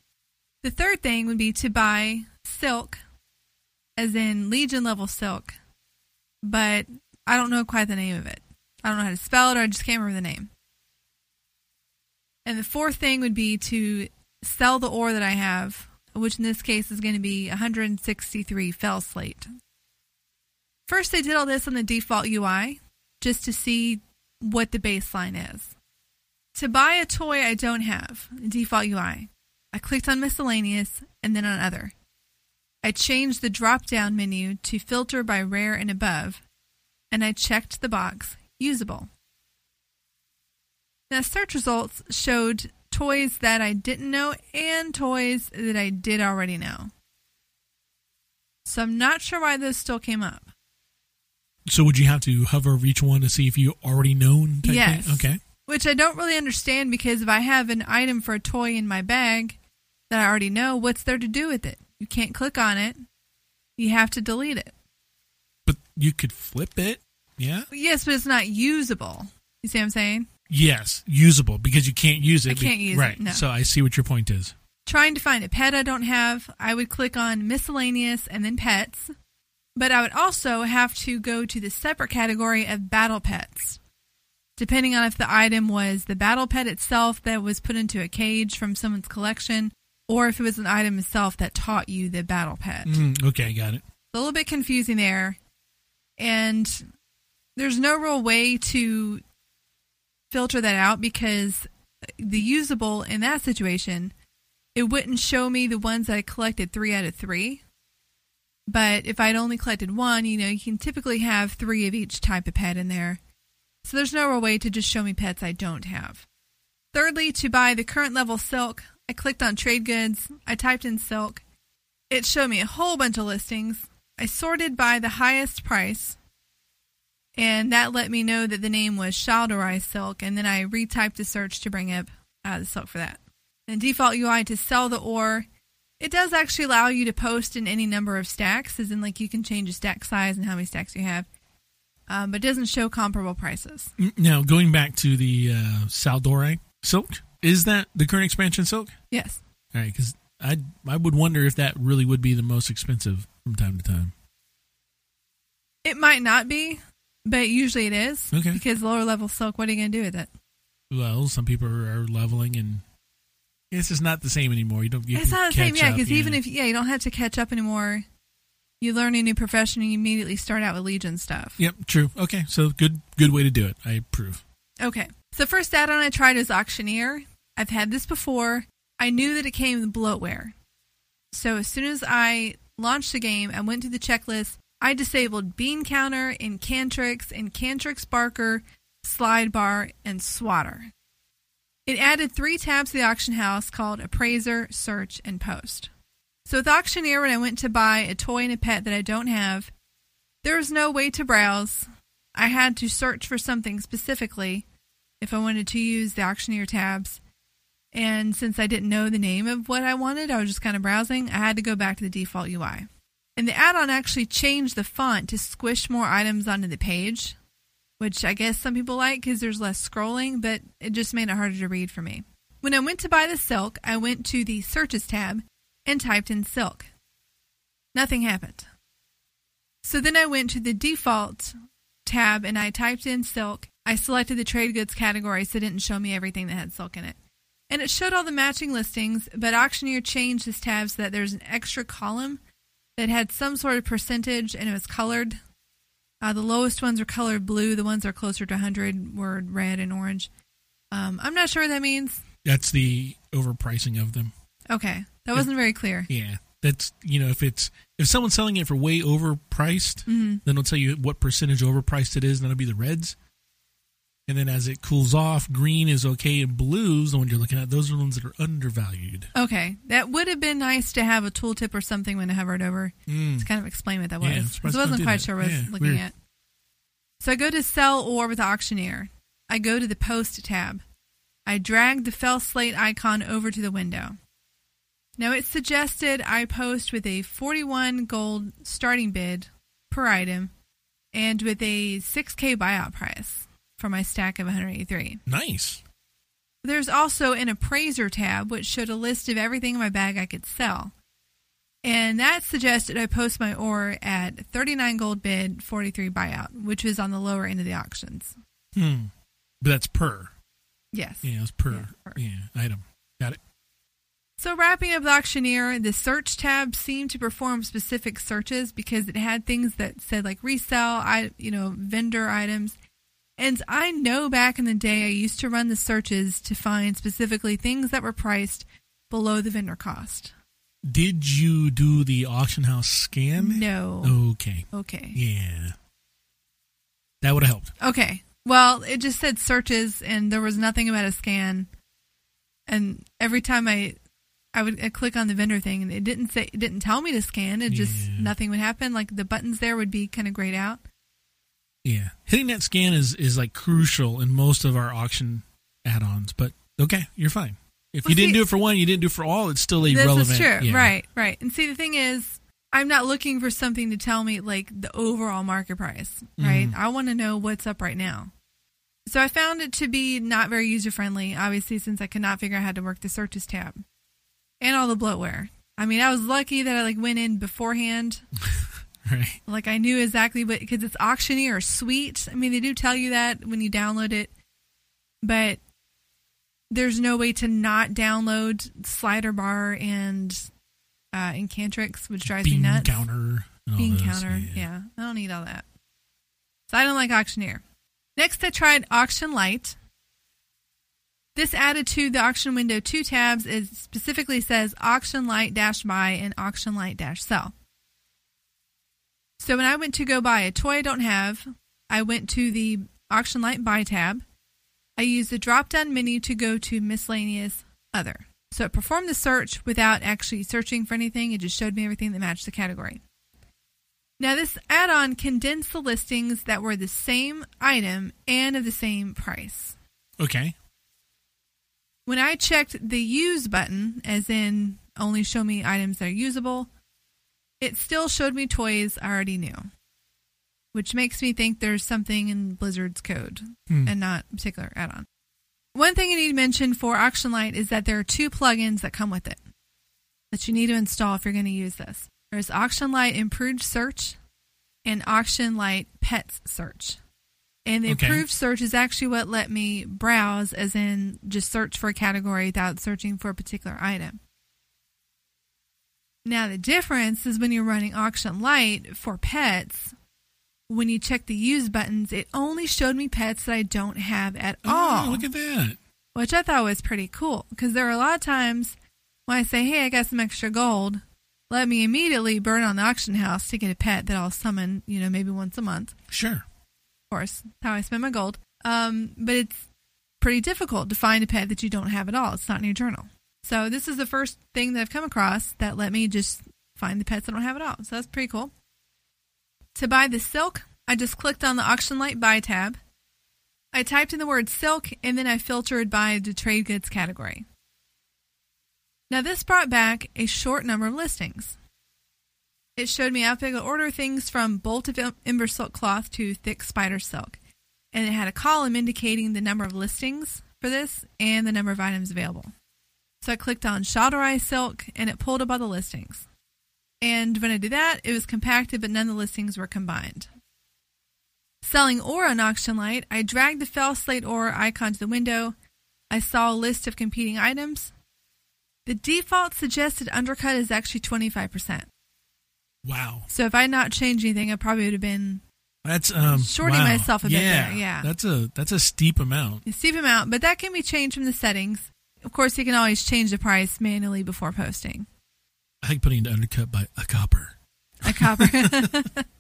The third thing would be to buy silk, as in Legion level silk, but I don't know quite the name of it. I don't know how to spell it, or I just can't remember the name. And the fourth thing would be to sell the ore that I have, which in this case is going to be 163 Felslate. First, I did all this on the default UI just to see what the baseline is. To buy a toy I don't have, default UI, I clicked on miscellaneous and then on other. I changed the drop down menu to filter by rare and above, and I checked the box usable. Now, search results showed toys that I didn't know and toys that I did already know. So I'm not sure why this still came up. So would you have to hover over each one to see if you already known? type Yes. thing? Okay. Which I don't really understand because if I have an item for a toy in my bag that I already know, what's there to do with it? You can't click on it. You have to delete it. But you could flip it. Yeah. Yes, but it's not usable. You see what I'm saying? Yes, usable because you can't use it. I can't use it, right. no. So I see what your point is. Trying to find a pet I don't have, I would click on miscellaneous and then pets. But I would also have to go to the separate category of battle pets. Depending on if the item was the battle pet itself that was put into a cage from someone's collection, or if it was an item itself that taught you the battle pet. Mm, okay, got it. a little bit confusing there. And there's no real way to filter that out because the usable in that situation, it wouldn't show me the ones that I collected three out of three. But if I'd only collected one, you know, you can typically have three of each type of pet in there. So there's no real way to just show me pets I don't have. Thirdly, to buy the current level silk, I clicked on trade goods, I typed in silk. It showed me a whole bunch of listings. I sorted by the highest price, and that let me know that the name was Shal'dorei Silk, and then I retyped the search to bring up uh, the silk for that. And default UI to sell the ore, it does actually allow you to post in any number of stacks, as in like you can change the stack size and how many stacks you have, um, but it doesn't show comparable prices. Now going back to the uh, Shal'dorei silk, is that the current expansion silk? Yes. All right, because I I would wonder if that really would be the most expensive from time to time. It might not be, but usually it is. Okay. Because lower level silk, what are you going to do with it? Well, some people are leveling, and it's just not the same anymore. You don't. You it's not the same, yeah. Because even if yeah, you don't have to catch up anymore. You learn a new profession and you immediately start out with Legion stuff. Yep, true. Okay, so good good way to do it. I approve. Okay. So first add-on I tried is Auctioneer. I've had this before. I knew that it came with bloatware. So as soon as I launched the game, I went to the checklist. I disabled Bean Counter, Enchantrix, Enchantrix Barker, Slide Bar, and Swatter. It added three tabs to the auction house called Appraiser, Search, and Post. So with Auctioneer, when I went to buy a toy and a pet that I don't have, there was no way to browse. I had to search for something specifically if I wanted to use the auctioneer tabs. And since I didn't know the name of what I wanted, I was just kind of browsing. I had to go back to the default UI. And the add on actually changed the font to squish more items onto the page, which I guess some people like because there's less scrolling, but it just made it harder to read for me. When I went to buy the silk, I went to the searches tab and typed in silk. Nothing happened. So then I went to the default tab and I typed in silk. I selected the trade goods category so it didn't show me everything that had silk in it. And it showed all the matching listings, but Auctioneer changed this tab so that there's an extra column that had some sort of percentage and it was colored. Uh, the lowest ones are colored blue. The ones that are closer to 100 were red and orange. Um, I'm not sure what that means. That's the overpricing of them. Okay, that wasn't very clear. Yeah, that's you know if it's if someone's selling it for way overpriced, Mhm. then it'll tell you what percentage overpriced it is, and that'll be the reds. And then as it cools off, green is okay, and blues, the one you're looking at, those are the ones that are undervalued. Okay, that would have been nice to have a tooltip or something when I hovered over to kind of explain what that was. Mm. Yeah, I'm 'Cause surprised I wasn't quite that. sure what I was looking weird. at. So I go to sell ore with auctioneer. I go to the post tab. I drag the Felslate icon over to the window. Now it suggested I post with a 41 gold starting bid per item and with a 6k buyout price for my stack of 183. Nice. There's also an appraiser tab which showed a list of everything in my bag I could sell. And that suggested I post my ore at 39 gold bid, 43 buyout, which was on the lower end of the auctions. Hmm. But that's per. Yes. Yeah, it's per. Yeah, per. Yeah, item. Got it. So wrapping up the auctioneer, the search tab seemed to perform specific searches because it had things that said like resell, I you know, vendor items. And I know back in the day I used to run the searches to find specifically things that were priced below the vendor cost. Did you do the auction house scan? No. Okay. Okay. Yeah. That would have helped. Okay. Well, it just said searches, and there was nothing about a scan. And every time I, I would i click on the vendor thing, and it didn't say, it didn't tell me to scan. It just Yeah. nothing would happen. Like the buttons there would be kind of grayed out. Yeah. Hitting that scan is, is like crucial in most of our auction add ons, but okay, you're fine. If Well, you didn't do it for one, you didn't do it for all, it's still a this relevant. is true. yeah. Right. Right. And see, the thing is, I'm not looking for something to tell me like the overall market price. Mm-hmm. Right. I want to know what's up right now. So I found it to be not very user friendly, obviously, since I could not figure out how to work the searches tab and all the bloatware. I mean, I was lucky that I like went in beforehand. Right. Like I knew exactly what because it's auctioneer suite. I mean, they do tell you that when you download it, but there's no way to not download slider bar and uh, Enchantrix, which drives Bean me nuts. counter. Bean those, counter, yeah. I don't need all that. So I don't like auctioneer. Next, I tried auction lite. This added to the auction window two tabs. It specifically says auction lite dash buy and auction lite dash sell. So when I went to go buy a toy I don't have, I went to the auction lite buy tab. I used the drop down menu to go to miscellaneous other. So it performed the search without actually searching for anything. It just showed me everything that matched the category. Now, this add on condensed the listings that were the same item and of the same price. Okay. When I checked the use button, as in only show me items that are usable, it still showed me toys I already knew, which makes me think there's something in Blizzard's code Hmm. and not a particular add on. One thing you need to mention for Auction Lite is that there are two plugins that come with it that you need to install if you're going to use this. There's Auction Lite Improved Search and Auction Lite Pets Search. And the Okay. improved search is actually what let me browse, as in just search for a category without searching for a particular item. Now, the difference is when you're running Auction Lite for pets, when you check the use buttons, it only showed me pets that I don't have at all Oh, look at that. which I thought was pretty cool because there are a lot of times when I say, "Hey, I got some extra gold," let me immediately burn on the auction house to get a pet that I'll summon, you know, maybe once a month. Sure. Of course, how I spend my gold. Um, but it's pretty difficult to find a pet that you don't have at all. It's not in your journal. So this is the first thing that I've come across that let me just find the pets I don't have at all. So that's pretty cool. To buy the silk, I just clicked on the auction lite buy tab. I typed in the word silk and then I filtered by the trade goods category. Now this brought back a short number of listings. It showed me how to order things from bolt of ember silk cloth to thick spider silk. And it had a column indicating the number of listings for this and the number of items available. So I clicked on Shal'dorei silk and it pulled up all the listings. And when I did that, it was compacted, but none of the listings were combined. Selling ore on Auction Lite, I dragged the Felslate ore icon to the window. I saw a list of competing items. The default suggested undercut is actually 25%. Wow. So if I had not changed anything, I probably would have been That's um Shorting wow. myself a bit yeah, there, yeah. That's a that's a steep amount. a steep amount, but that can be changed from the settings. Of course, you can always change the price manually before posting. I think putting it undercut by a copper. A copper.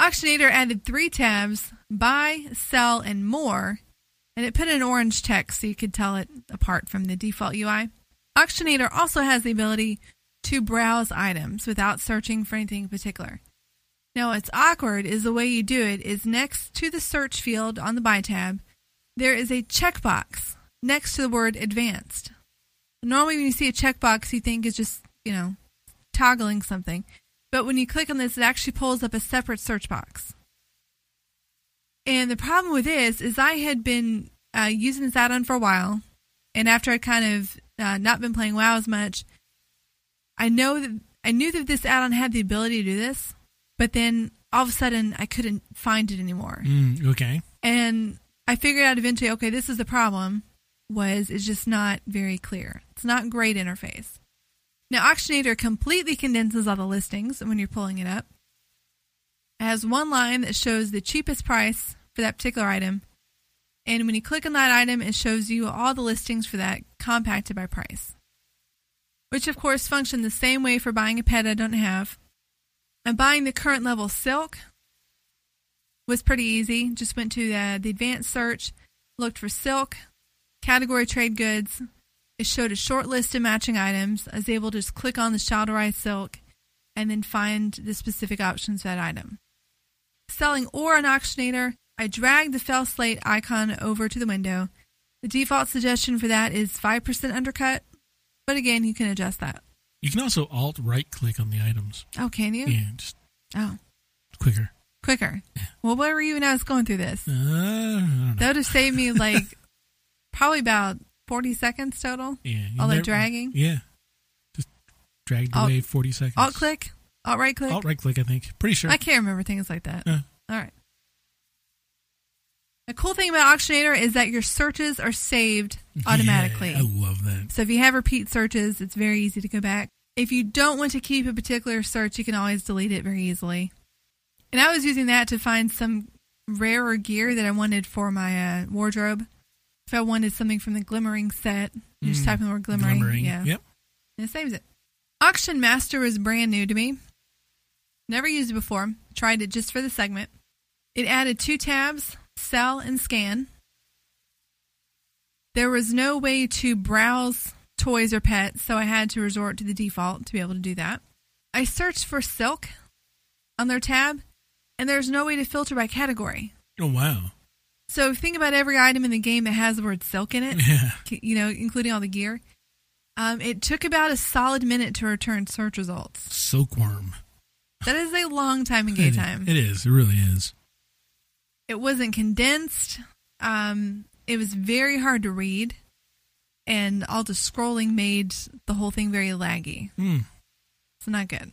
Auctionator added three tabs buy, sell, and more, and it put an orange text so you could tell it apart from the default UI. Auctionator also has the ability to browse items without searching for anything in particular. Now, what's awkward is the way you do it is next to the search field on the buy tab, there is a checkbox next to the word advanced. Normally, when you see a checkbox, you think it's just, you know, toggling something. But when you click on this, it actually pulls up a separate search box. And the problem with this is I had been uh, using this add on for a while. And after I kind of uh, not been playing WoW as much, I know that I knew that this add on had the ability to do this, but then all of a sudden I couldn't find it anymore. Mm, okay. And I figured out eventually, okay, this is the problem. Was it's just not very clear. It's not great interface. Now, Auctionator completely condenses all the listings when you're pulling it up. It has one line that shows the cheapest price for that particular item. And when you click on that item, it shows you all the listings for that compacted by price. Which, of course, function the same way for buying a pet I don't have. And buying the current level silk was pretty easy. Just went to the advanced search, looked for silk, category trade goods. It showed a short list of matching items. I was able to just click on the Shal'dorei silk and then find the specific options for that item. Selling ore an auctionator, I dragged the Felslate icon over to the window. The default suggestion for that is 5% undercut, but again, you can adjust that. You can also alt right click on the items. Oh, can you? Yeah, just Oh, quicker. quicker. Well, where were you when I was going through this? Uh, I don't know. That would have saved me like probably about 40 seconds total. Yeah. all the dragging? Yeah. Just dragged Alt- away 40 seconds. Alt click, alt right click. Alt right click, I think. Pretty sure. I can't remember things like that. Yeah. All right. The cool thing about Auctionator is that your searches are saved automatically. Yeah, I love that. So if you have repeat searches, it's very easy to go back. If you don't want to keep a particular search, you can always delete it very easily. And I was using that to find some rarer gear that I wanted for my uh, wardrobe. If I wanted something from the Glimmering set, you just Mm. type in the word Glimmering. Glimmering. Yeah. Yep. And it saves it. Auction Master was brand new to me. Never used it before. Tried it just for the segment. It added two tabs, sell and scan. There was no way to browse toys or pets, so I had to resort to the default to be able to do that. I searched for silk on their tab, and there's no way to filter by category. Oh, wow. So think about every item in the game that has the word silk in it Yeah. you know, including all the gear. Um, it took about a solid minute to return search results. Silkworm. That is a long time in game time. It is. It really is. It wasn't condensed. Um, it was very hard to read, and all the scrolling made the whole thing very laggy. Hmm. So not good.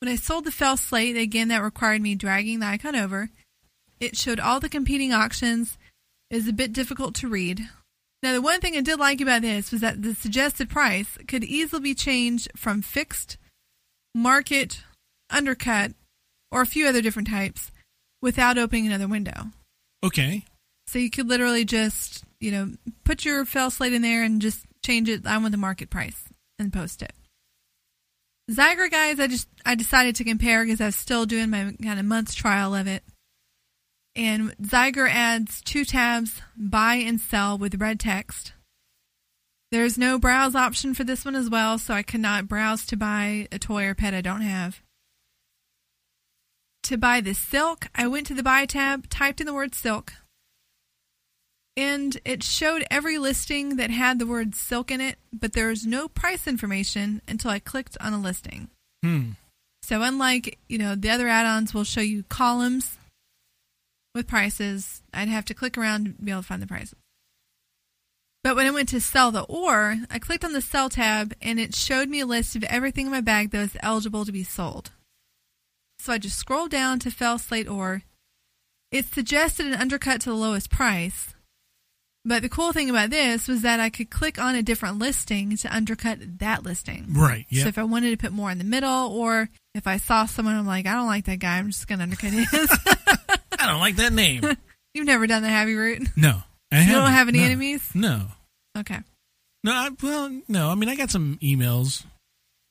When I sold the Felslate, again, that required me dragging the icon over. It showed all the competing auctions. It was a bit difficult to read. Now, the one thing I did like about this was that the suggested price could easily be changed from fixed, market, undercut, or a few other different types without opening another window. Okay. So you could literally just, you know, put your Felslate in there and just change it. I want the market price and post it. Zygor guys, I just I decided to compare because I was still doing my kind of month's trial of it. And Zygor adds two tabs, buy and sell with red text. There's no browse option for this one as well, so I cannot browse to buy a toy or pet I don't have. To buy the silk, I went to the buy tab, typed in the word silk, and it showed every listing that had the word silk in it, but there was no price information until I clicked on a listing. Hmm. So unlike, you know, the other add-ons will show you columns with prices, I'd have to click around to be able to find the prices. But when I went to sell the ore, I clicked on the sell tab and it showed me a list of everything in my bag that was eligible to be sold. So I just scrolled down to Felslate ore. It suggested an undercut to the lowest price. But the cool thing about this was that I could click on a different listing to undercut that listing. Right. Yeah. So if I wanted to put more in the middle, or if I saw someone, I'm like, I don't like that guy, I'm just going to undercut his. I don't like that name. You've never done have you, Root? No. I You haven't. don't have any No. enemies? No. Okay. No. I, well, no. I mean, I got some emails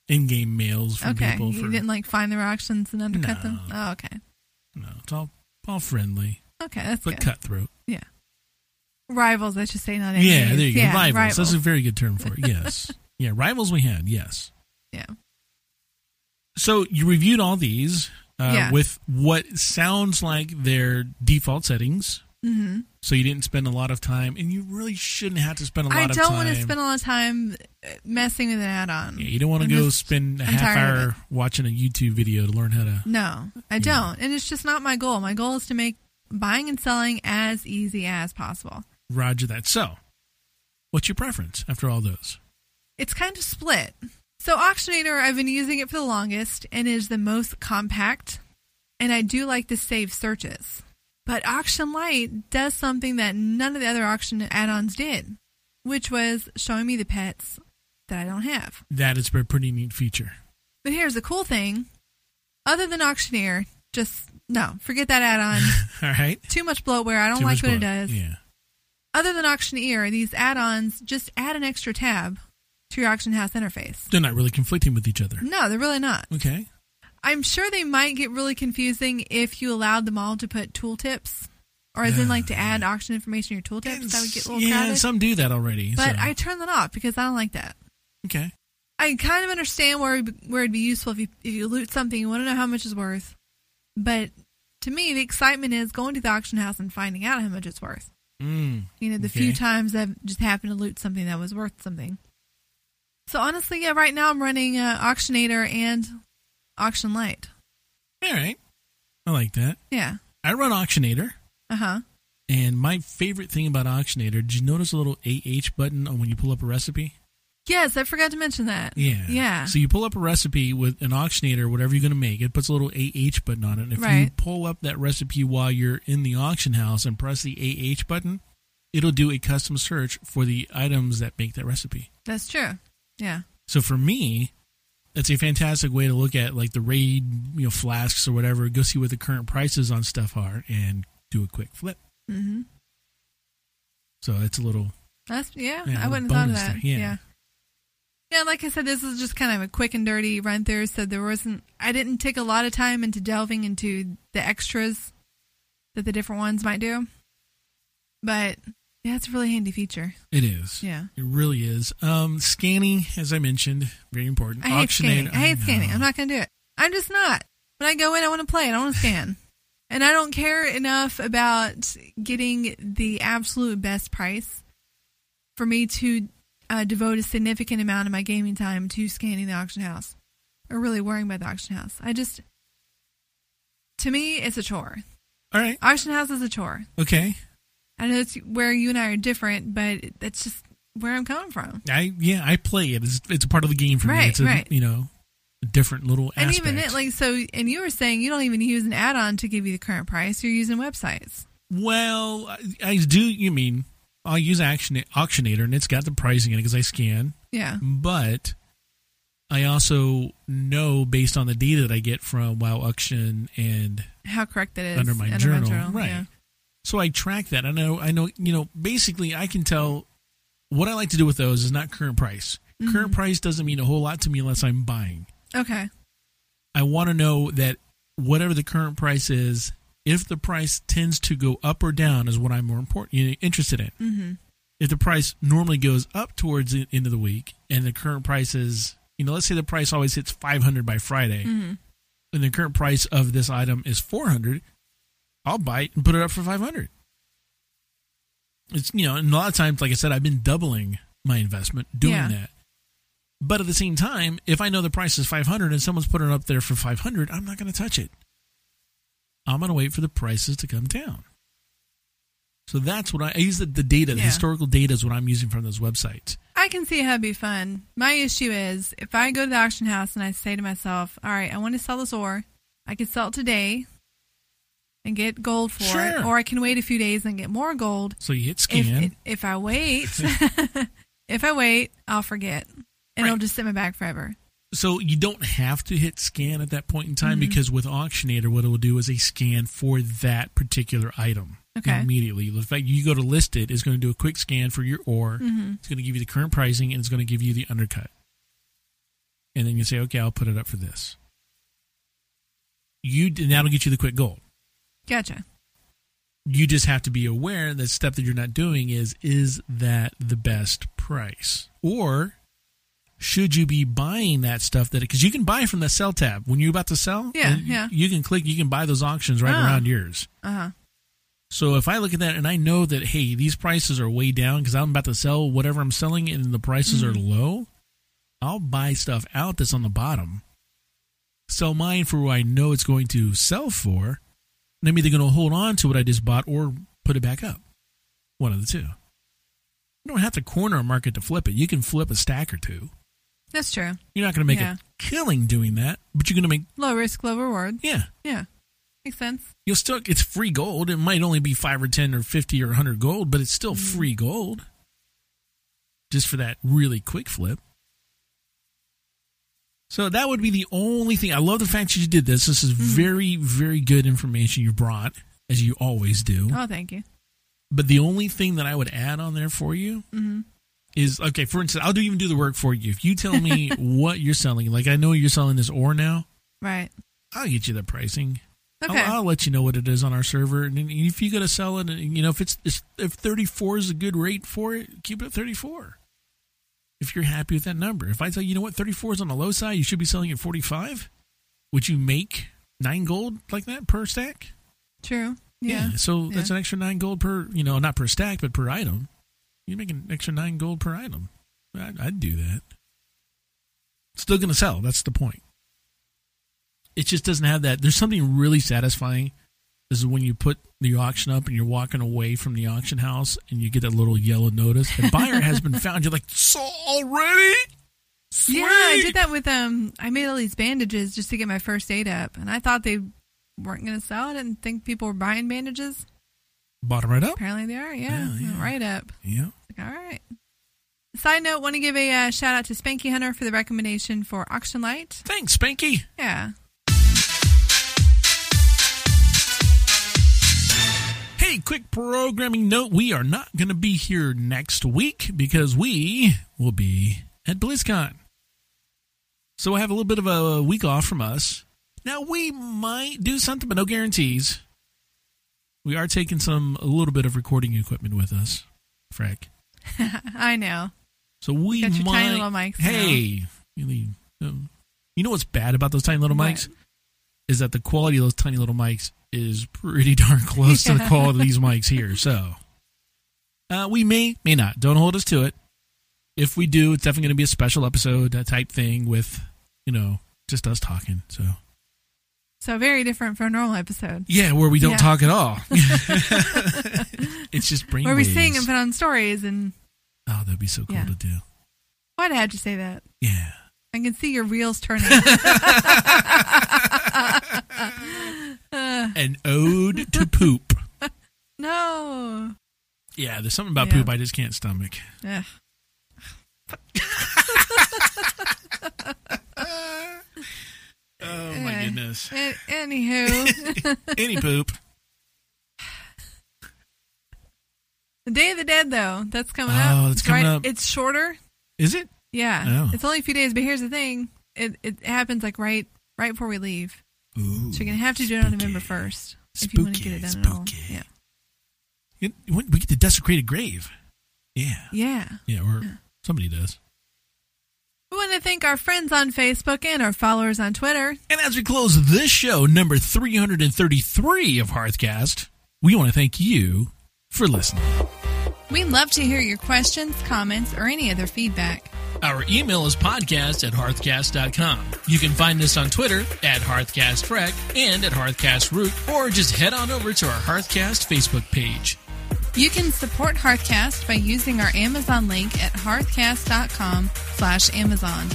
in-game mails from Okay, people. you For, didn't like find their auctions and undercut them. No. Oh, okay, no, it's all all friendly, okay, that's but good. cutthroat. Yeah. Rivals, I should say, not enemies. Yeah, there you go. Yeah, rivals. That's a very good term for it. Yes. yeah, rivals we had. Yes. Yeah. So you reviewed all these uh, Yeah. with what sounds like their default settings. hmm So you didn't spend a lot of time, and you really shouldn't have to spend a lot I of time. I don't want to spend a lot of time uh, messing with an add-on. Yeah, you don't want to I'm go just- spend a I'm half hour watching a YouTube video to learn how to. No, I don't, and it's just not my goal. My goal is to make buying and selling as easy as possible. Roger that. So, what's your preference after all those? It's kind of split. So Auctionator, I've been using it for the longest, and is the most compact. And I do like to save searches. But Auction Lite does something that none of the other auction add-ons did, which was showing me the pets that I don't have. That is a pretty neat feature. But here's the cool thing: other than Auctioneer, just no, forget that add-on. All right. Too much bloatware. I don't Too like what it does. Yeah. Other than Auctioneer, these add-ons just add an extra tab to your auction house interface. They're not really conflicting with each other. No, they're really not. Okay. I'm sure they might get really confusing if you allowed them all to put tooltips, or as in like to add auction information in your tooltips. That would get a little yeah, crowded. some do that already. but so. I turn that off because I don't like that. okay. I kind of understand where where it'd be useful if you if you loot something, you want to know how much it's worth. But to me, the excitement is going to the auction house and finding out how much it's worth. Mm. You know, the Okay. few times I've just happened to loot something that was worth something. So honestly, yeah, right now I'm running uh, Auctionator and Auction Lite. All right. I like that. Yeah. I run Auctionator, Uh huh. and my favorite thing about Auctionator, did you notice a little AH button on when you pull up a recipe? Yes, I forgot to mention that. Yeah. Yeah. So you pull up a recipe with an Auctionator, whatever you're going to make, it puts a little AH button on it. And if you pull up that recipe while you're in the auction house and press the AH button, it'll do a custom search for the items that make that recipe. That's true. Yeah. So for me, that's a fantastic way to look at like the raid, you know, flasks or whatever. Go see what the current prices on stuff are and do a quick flip. Mm-hmm. So it's a little That's yeah. Yeah, I wouldn't have thought of that. yeah. yeah. Yeah, like I said, this is just kind of a quick and dirty run through. So there wasn't. I didn't take a lot of time into delving into the extras that the different ones might do. But yeah, it's a really handy feature. it is. Yeah. It really is. Um, scanning, as I mentioned, very important. I hate scanning. I hate know. scanning. I'm not going to do it. I'm just not. When I go in, I want to play. I don't want to scan. And I don't care enough about getting the absolute best price for me to uh, devote a significant amount of my gaming time to scanning the auction house or really worrying about the auction house. I just, to me, it's a chore. All right. Auction house is a chore. Okay. I know it's where you and I are different, but that's just where I'm coming from. I yeah, I play it. It's, it's a part of the game for me. Right, It's a, right. you know, a different little And even it, like so, and you were saying you don't even use an add-on to give you the current price. You're using websites. well, I, I do. You mean I'll use Auction Auctionator, and it's got the pricing in it because I scan. Yeah, But I also know based on the data that I get from Wow Auction and how correct it is under my under journal, right? Yeah. So I track that. I know. I know. You know. Basically, I can tell what I like to do with those is not current price. Mm-hmm. Current price doesn't mean a whole lot to me unless I'm buying. Okay. I want to know that whatever the current price is, if the price tends to go up or down, is what I'm more important you know, interested in. Mm-hmm. If the price normally goes up towards the end of the week, and the current price is, you know, let's say the price always hits 500 by Friday, Mm-hmm. and the current price of this item is 400, I'll buy it and put it up for 500. It's you know, and a lot of times, like I said, I've been doubling my investment doing Yeah. that. But at the same time, if I know the price is 500 and someone's putting it up there for 500, I'm not going to touch it. I'm going to wait for the prices to come down. So that's what I, I use the, the data, the historical data is what I'm using from those websites. I can see how it'd be fun. My issue is if I go to the auction house and I say to myself, "All right, I want to sell this ore. I could sell it today and get gold for it, Sure. or I can wait a few days and get more gold." So you hit scan. if, if I wait, if I wait, I'll forget, and it'll just sit in my bag forever. so you don't have to hit scan at that point in time Mm-hmm. because with Auctionator, what it will do is a scan for that particular item Okay. immediately. The fact you go to list it is going to do a quick scan for your ore. Mm-hmm. It's going to give you the current pricing and it's going to give you the undercut. and then you say, okay, I'll put it up for this. You and that'll get you the quick gold. Gotcha. You just have to be aware that step that you're not doing is is that the best price or should you be buying that stuff that because you can buy from the sell tab when you're about to sell Yeah, yeah. you can click you can buy those auctions right Ah. around yours Uh huh. so if i look at that and i know that hey these prices are way down because i'm about to sell whatever i'm selling and the prices are low i'll buy stuff out that's on the bottom sell mine for what i know it's going to sell for i'm either going to hold on to what i just bought or put it back up one of the two you don't have to corner a market to flip it you can flip a stack or two That's true. you're not going to make Yeah. a killing doing that, but you're going to make Low risk, low reward. yeah. Yeah. Makes sense. You'll still it's free gold. It might only be five or ten or fifty or hundred gold, but it's still Mm-hmm. free gold. Just for that really quick flip. So that would be the only thing. I love the fact that you did this. This is Mm-hmm. very, very good information you brought, as you always do. Oh, thank you. But the only thing that I would add on there for you Mm-hmm. is okay. For instance, I'll do even do the work for you. If you tell me what you're selling, like I know you're selling this ore now, Right. I'll get you the pricing. Okay. I'll, I'll let you know what it is on our server, and if you got to sell it, you know if it's if 34 is a good rate for it, keep it at 34. If you're happy with that number, if I tell you, you know what, 34 is on the low side, you should be selling at 45. Would you make nine gold like that per stack? True. Yeah. so that's an extra nine gold per, you know, not per stack, but per item. You make an extra nine gold per item. I'd, I'd do that. Still going to sell. That's the point. It just doesn't have that. There's something really satisfying. This is when you put the auction up and you're walking away from the auction house and you get that little yellow notice. The buyer has been found. You're like, so already? Yeah, I did that with um. I made all these bandages just to get my first aid up, and I thought they weren't going to sell. I didn't think people were buying bandages. Bottom right up. Apparently, they are. Yeah, Yeah, yeah. right up. Yeah. Like, all right. Side note: Want to give a uh, shout out to Spanky Hunter for the recommendation for Auction Lite. Thanks, Spanky. Yeah. Quick programming note. We are not going to be here next week because we will be at BlizzCon. So we'll have a little bit of a week off from us. Now, we might do something, but no guarantees. We are taking some, a little bit of recording equipment with us, Frank. I know. So we Got your might. tiny little mics Hey, really, um, you know what's bad about those tiny little mics? Is that the quality of those tiny little mics is pretty darn close to the quality of these mics here. So uh, we may, may not. Don't hold us to it. If we do, it's definitely going to be a special episode uh, type thing with, you know, just us talking. So So very different from a normal episode yeah, where we don't Yeah. talk at all. it's just brain where we waves. sing and put on stories. And Oh, that'd be so cool Yeah. to do. why'd I have to say that? Yeah. I can see your wheels turning. An ode to poop. no. Yeah, there's something about Yeah. poop I just can't stomach. Ugh. Oh my goodness. An- Anywho, Any poop. the Day of the Dead though, that's coming Oh, up. that's coming right, up. It's shorter. Is it? Yeah, Oh. it's only a few days. But here's the thing: it it happens like right right before we leave. Ooh. So you're gonna have to do it on spooky. November first if you want to get it done at all. Yeah, We get the desecrated grave. Yeah. yeah. Yeah, or somebody does. We want to thank our friends on Facebook and our followers on Twitter. And as we close this show, number 333 of Hearthcast, we want to thank you for listening. We'd love to hear your questions, comments, or any other feedback. Our email is podcast at hearthcast.com. You can find us on Twitter at hearthcastrec and at hearthcastroot, or just head on over to our Hearthcast Facebook page. You can support Hearthcast by using our Amazon link at hearthcast.com slash Amazon.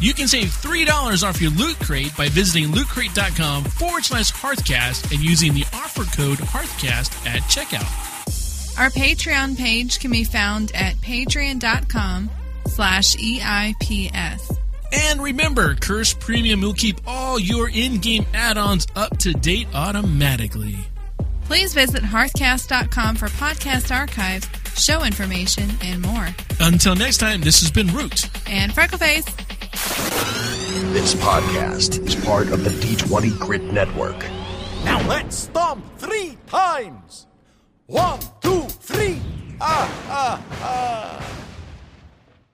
You can save $3 off your Loot Crate by visiting lootcrate.com forward slash Hearthcast and using the offer code Hearthcast at checkout. Our Patreon page can be found at patreon.com slash EIPS. And remember, Curse Premium will keep all your in game add ons up to date automatically. Please visit hearthcast.com for podcast archives, show information, and more. Until next time, this has been Root. And Freckleface. This podcast is part of the D20 Grit Network. Now let's stomp three times. One, two, three. Ah, ah, ah.